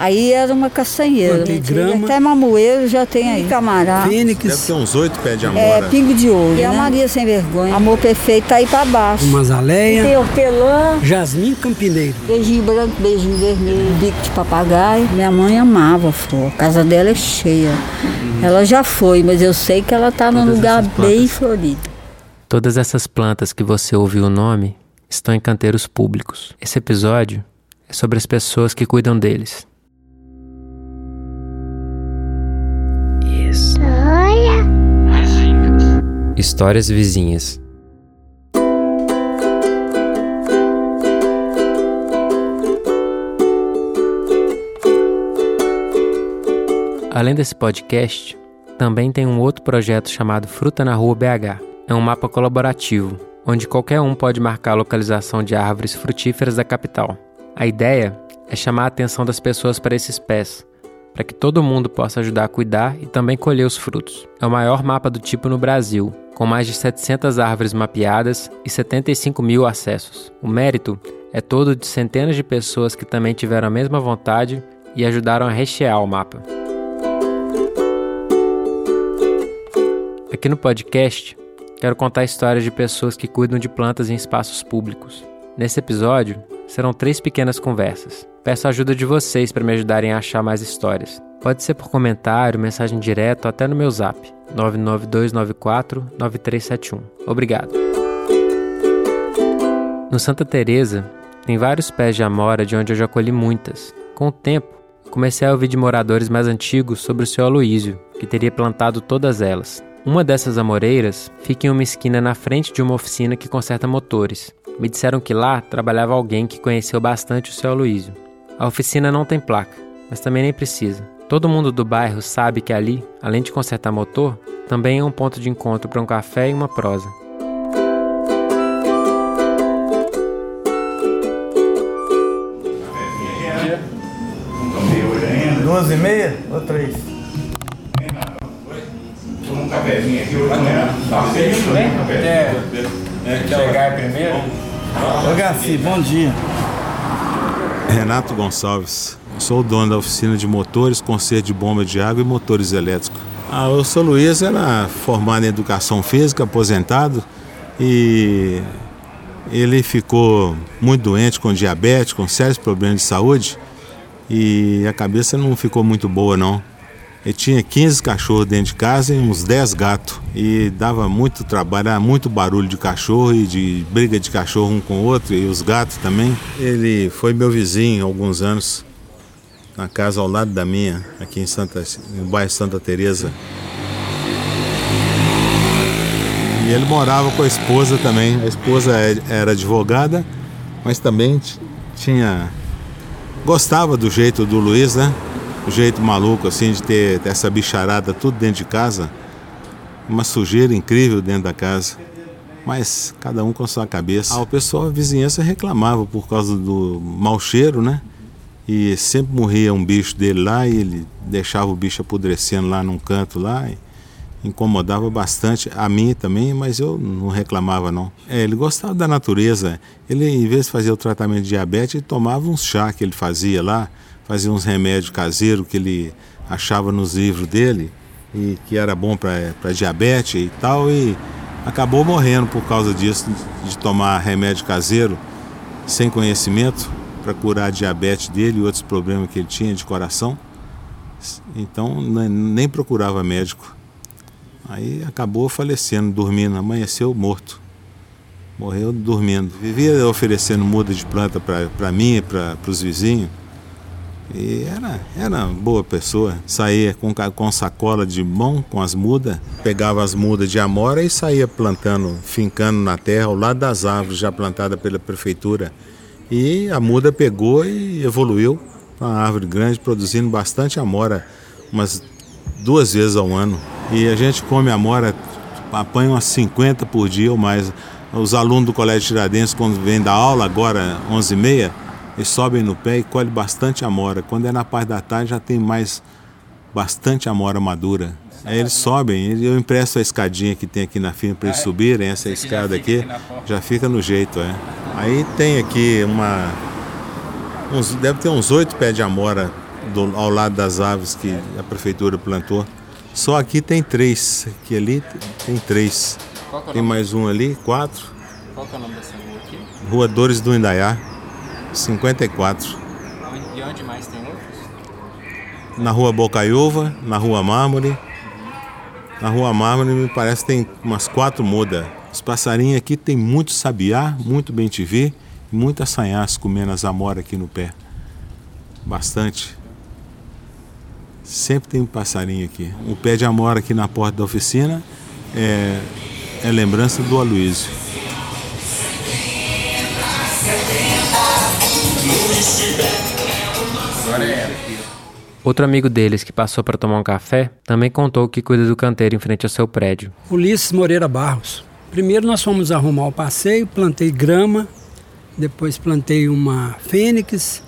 Aí era uma castanheira. Plantei grama. Até mamoeiro já tem aí. Camará. Fênix. Deve ter uns oito pés de É, amora. pingo de ouro. E a né? Maria sem vergonha. Amor perfeito tá aí pra baixo. Uma azaleia. Tem hortelã. Jasmim campineiro. Beijinho branco, beijinho vermelho, bico de papagaio. Minha mãe amava flor. A casa dela é cheia. Ela já foi, mas eu sei que ela tá num Todas lugar essas bem florido. Todas essas plantas que você ouviu o nome estão em canteiros públicos. Esse episódio é sobre as pessoas que cuidam deles. Isso. Histórias vizinhas. Além desse podcast, também tem um outro projeto chamado Fruta na Rua BH. É um mapa colaborativo, onde qualquer um pode marcar a localização de árvores frutíferas da capital. A ideia é chamar a atenção das pessoas para esses pés, para que todo mundo possa ajudar a cuidar e também colher os frutos. É o maior mapa do tipo no Brasil, com mais de 700 árvores mapeadas e 75 mil acessos. O mérito é todo de centenas de pessoas que também tiveram a mesma vontade e ajudaram a rechear o mapa. Aqui no podcast, quero contar histórias de pessoas que cuidam de plantas em espaços públicos. Nesse episódio, serão três pequenas conversas. Peço a ajuda de vocês para me ajudarem a achar mais histórias. Pode ser por comentário, mensagem direta ou até no meu zap, 992949371. Obrigado. No Santa Teresa, tem vários pés de amora de onde eu já colhi muitas. Com o tempo, comecei a ouvir de moradores mais antigos sobre o seu Aloísio, que teria plantado todas elas. Uma dessas amoreiras fica em uma esquina na frente de uma oficina que conserta motores. Me disseram que lá trabalhava alguém que conheceu bastante o seu Aloísio. A oficina não tem placa, mas também nem precisa. Todo mundo do bairro sabe que ali, além de consertar motor, também é um ponto de encontro para um café e uma prosa. Duas e meia ou três? Cafezinho aqui hoje de manhã. Tá feito, né? É. Chegar primeiro. Ô Garcia, bom dia. Renato Gonçalves. Sou o dono da oficina de motores, conserto de bomba de água e motores elétricos. Ah, o seu Luiz era formado em educação física, aposentado, e ele ficou muito doente com diabetes, com sérios problemas de saúde, e a cabeça não ficou muito boa não. Ele tinha 15 cachorros dentro de casa e uns 10 gatos. E dava muito trabalho, era muito barulho de cachorro e de briga de cachorro um com o outro, e os gatos também. Ele foi meu vizinho há alguns anos, na casa ao lado da minha, aqui em Santa, no bairro Santa Teresa. E ele morava com a esposa também. A esposa é- era advogada, mas também tinha gostava do jeito do Luiz, né? O jeito maluco assim de ter essa bicharada tudo dentro de casa. Uma sujeira incrível dentro da casa. Mas cada um com a sua cabeça. Ah, o pessoal, a vizinhança reclamava por causa do mau cheiro, né? E sempre morria um bicho dele lá e ele deixava o bicho apodrecendo lá num canto lá. E incomodava bastante a mim também, mas eu não reclamava não. É, ele gostava da natureza. Ele, em vez de fazer o tratamento de diabetes, ele tomava uns chá que ele fazia lá, fazia uns remédios caseiros que ele achava nos livros dele e que era bom para diabetes e tal e acabou morrendo por causa disso, de tomar remédio caseiro sem conhecimento para curar a diabetes dele e outros problemas que ele tinha de coração. Então ne- nem procurava médico. Aí acabou falecendo, dormindo, amanheceu morto. Morreu dormindo. Vivia oferecendo muda de planta para mim e para os vizinhos. E era, era boa pessoa. Saía com, com sacola de mão, com as mudas, pegava as mudas de amora e saía plantando, fincando na terra ao lado das árvores já plantadas pela prefeitura. E a muda pegou e evoluiu para uma árvore grande, produzindo bastante amora, umas duas vezes ao ano. E a gente come amora, apanha umas 50 por dia ou mais. Os alunos do Colégio Tiradentes, quando vêm da aula, agora 11h30, eles sobem no pé e colhem bastante amora. Quando é na parte da tarde, já tem mais bastante amora madura. Aí eles sobem, eu empresto a escadinha que tem aqui na firma para eles subirem, essa escada aqui, já fica no jeito, é. Aí tem aqui uma. Uns, deve ter uns oito pés de amora do, ao lado das árvores que a prefeitura plantou. Só aqui tem três, aqui ali tem três. É Tem mais um ali, quatro. qual que é o nome dessa rua aqui? Rua Dores do Indaiá, 54. E onde mais tem outros? Na rua Bocaiúva, na rua Mármore. Na rua Mármore me parece que tem umas quatro mudas. Os passarinhos aqui tem muito sabiá, muito bem te ver, e muita sanhaço comendo as amoras aqui no pé. Bastante. Sempre tem um passarinho aqui. O pé de amora aqui na porta da oficina é, é lembrança do Aloysio. Outro amigo deles que passou para tomar um café também contou que cuida do canteiro em frente ao seu prédio. Ulisses Moreira Barros. Primeiro nós fomos arrumar o passeio, plantei grama, depois plantei uma fênix,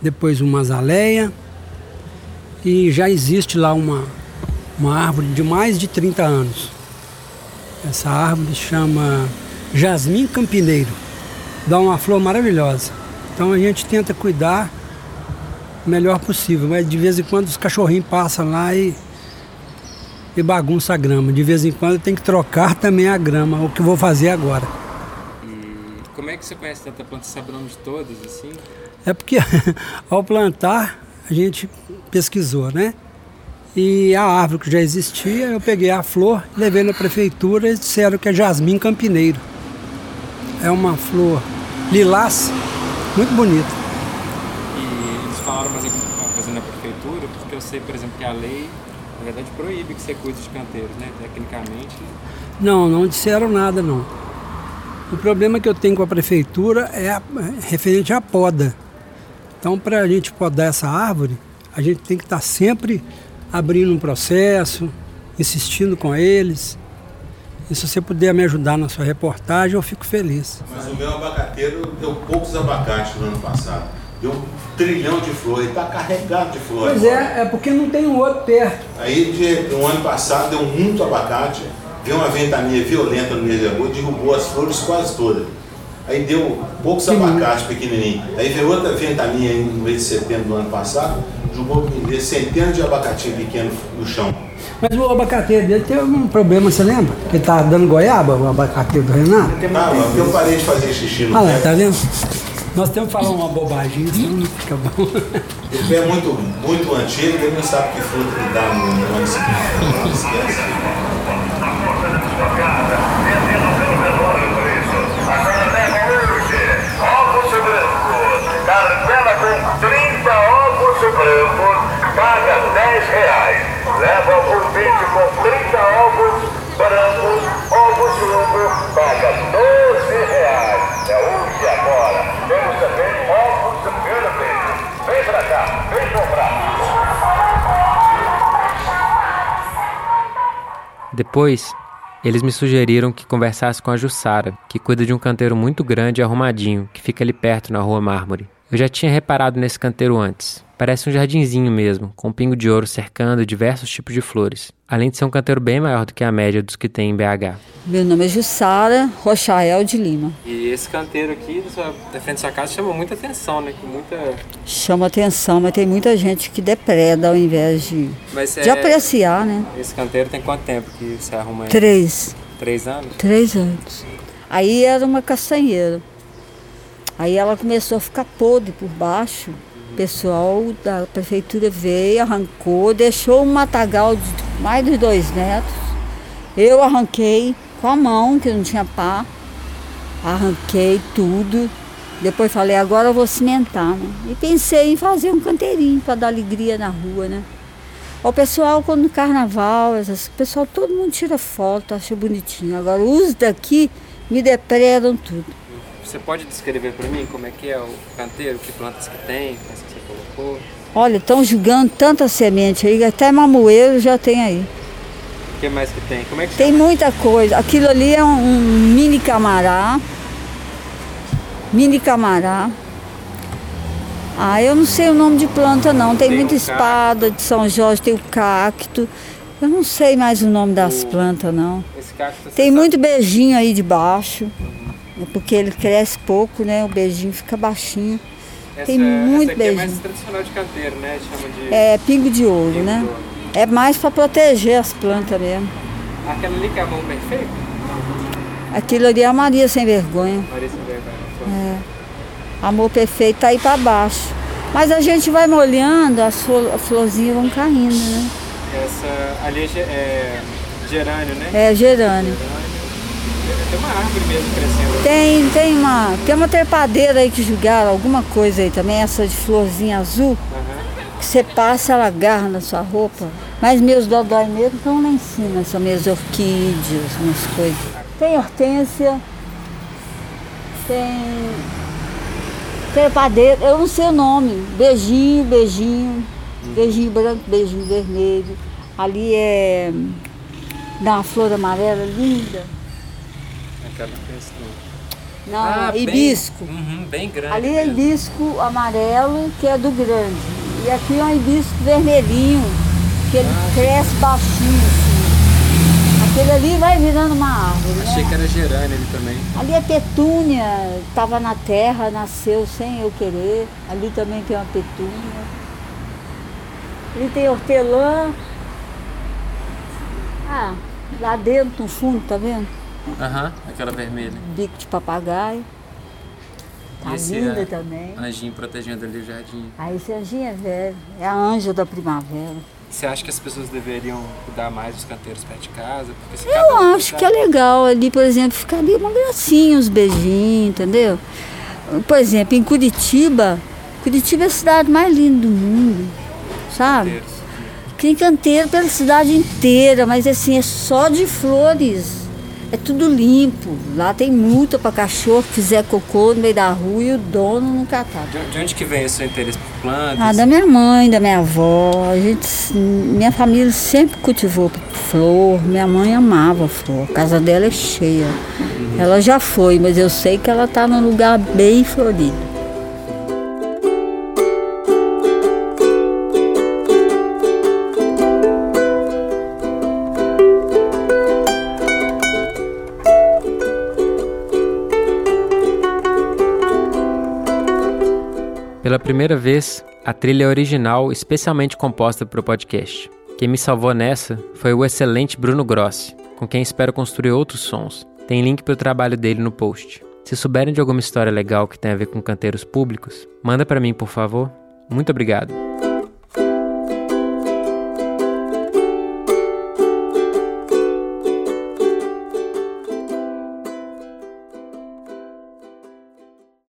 depois uma azaleia e já existe lá uma, uma árvore de mais de 30 anos. Essa árvore chama Jasmim Campineiro. Dá uma flor maravilhosa. Então a gente tenta cuidar o melhor possível, mas de vez em quando os cachorrinhos passam lá e e bagunça a grama. De vez em quando tem que trocar também a grama, o que eu vou fazer agora. E como é que você conhece tanta planta? Você sabe o nome de todas, assim? É porque ao plantar a gente pesquisou, né? E a árvore que já existia, eu peguei a flor, levei na prefeitura e disseram que é jasmim campineiro. É uma flor lilás, muito bonita. E eles falaram mais alguma coisa na prefeitura? Porque eu sei, por exemplo, que a lei, na verdade, proíbe que você cuide de canteiros, né? Tecnicamente. Não, não disseram nada não. O problema que eu tenho com a prefeitura é a- é referente à poda. Então, para a gente podar essa árvore, a gente tem que estar sempre abrindo um processo, insistindo com eles. E se você puder me ajudar na sua reportagem, eu fico feliz. Mas o meu abacateiro deu poucos abacates no ano passado. Deu um trilhão de flores, está carregado de flores. Pois é, é porque não tem um outro perto. Aí de- no ano passado deu muito abacate, veio uma ventania violenta no mês de agosto, derrubou as flores quase todas. Aí deu poucos abacates pequenininhos. Aí veio outra ventania no mês de setembro do ano passado, jogou centenas de abacatinhos pequenos no chão. Mas o abacateiro dele teve um problema, você lembra? Que ele estava dando goiaba, o abacateiro do Renato. Ah, mas eu parei de fazer xixi no Ah lá, tá vendo? Nós temos que falar uma bobagem, senão não fica bom. O pé é muito, muito antigo, ele não sabe que fruta que dá no, no ano seguinte. Esquece. Ovos brancos. Cartela com 30 ovos brancos, paga 10 reais. Leva por 20 com 30 ovos brancos, ovos jumbo, paga 12 reais. É hoje agora. Temos também ovos vermelhos. Vem pra cá, vem comprar. Depois, eles me sugeriram que conversasse com a Jussara, que cuida de um canteiro muito grande e arrumadinho, que fica ali perto na rua Mármore. Eu já tinha reparado nesse canteiro antes. Parece um jardinzinho mesmo, com um pingo de ouro cercando diversos tipos de flores. Além de ser um canteiro bem maior do que a média dos que tem em BH. Meu nome é Jussara Rochael de Lima. E esse canteiro aqui da frente da sua casa chama muita atenção, né? Muita. Chama atenção, mas tem muita gente que depreda ao invés de, Mas de apreciar, né? Esse canteiro tem quanto tempo que você arruma ele? Três, Três anos? três anos. Aí era uma castanheira. Aí ela começou a ficar podre por baixo. O pessoal da prefeitura veio, arrancou, deixou um matagal de mais de dois metros. Eu arranquei com a mão, que não tinha pá. Arranquei tudo. Depois falei, agora eu vou cimentar, né? E pensei em fazer um canteirinho para dar alegria na rua, né? O pessoal, quando carnaval, o pessoal, todo mundo tira foto, acha bonitinho. Agora, os daqui me depredam tudo. Você pode descrever para mim como é que é o canteiro, que plantas que tem, quais que você colocou? Olha, estão jogando tanta semente aí, até mamoeiro já tem aí. O que mais que tem? Como é que Tem chama? muita coisa. Aquilo ali é um, um mini camará. Mini camará. Ah, eu não sei o nome de planta não. Tem, Tem muita o espada de São Jorge, tem o cacto. Eu não sei mais o nome das plantas não. Cacto Tem sabe- muito beijinho aí de baixo. É porque ele cresce pouco, né? O beijinho fica baixinho. Essa, Tem muito essa aqui é mais beijinho. tradicional de canteiro, né? Chama de. É pingo de ouro, pingo né? de ouro. É mais para proteger as plantas mesmo. Aquela ali que é a mão perfeita? Aquilo ali é a Maria sem vergonha. Maria sem vergonha. É. Amor perfeito tá aí para baixo. Mas a gente vai molhando, as flor- as florzinhas vão caindo, né? Essa ali é, é gerânio, né? É gerânio. Tem uma árvore mesmo crescendo. Tem, tem uma, tem uma trepadeira aí que jogaram, alguma coisa aí também, essa de florzinha azul, Aham. que você passa, ela agarra na sua roupa. Mas meus dodói mesmo estão lá em cima, são minhas orquídeas, umas coisas. Tem hortênsia, tem trepadeira, eu não sei o nome, beijinho, beijinho, beijinho branco, beijinho vermelho. Ali é dá uma flor amarela linda. Aquela questão. Não, Ah, bem- hibisco. Uhum, bem grande. Ali é mesmo. hibisco amarelo, que é do grande. E aqui é um hibisco vermelhinho, que ele Ah, cresce baixinho. Assim. Aquele ali vai virando uma árvore. né? Achei que era gerânio ali também. Ali é petúnia, estava na terra, nasceu sem eu querer. Ali também tem uma petúnia. Ali tem hortelã. Ah, lá dentro, no fundo, tá vendo? Aham, aquela vermelha. Bico de papagaio. Tá esse linda é- também. Anjinho protegendo ali o jardim. Aí esse anjinho é velho, é a anja da primavera. Você acha que as pessoas deveriam cuidar mais dos canteiros perto de casa? Eu um acho que é legal ali, por exemplo, ficar ali uma gracinha, uns beijinhos, entendeu? Por exemplo, em Curitiba, Curitiba é a cidade mais linda do mundo, sabe? Canteiros. Tem canteiro pela cidade inteira, mas assim, é só de flores. É tudo limpo. Lá tem multa para cachorro que fizer cocô no meio da rua e o dono não catar. De, de onde que vem esse seu interesse por plantas? Ah, da minha mãe, da minha avó. A gente, minha família sempre cultivou flor. Minha mãe amava flor. A casa dela é cheia. Ela já foi, mas eu sei que ela está num lugar bem florido. Pela primeira vez, a trilha original especialmente composta para o podcast. Quem me salvou nessa foi o excelente Bruno Grossi, com quem espero construir outros sons. Tem link para o trabalho dele no post. Se souberem de alguma história legal que tem a ver com canteiros públicos, manda para mim, por favor. Muito obrigado.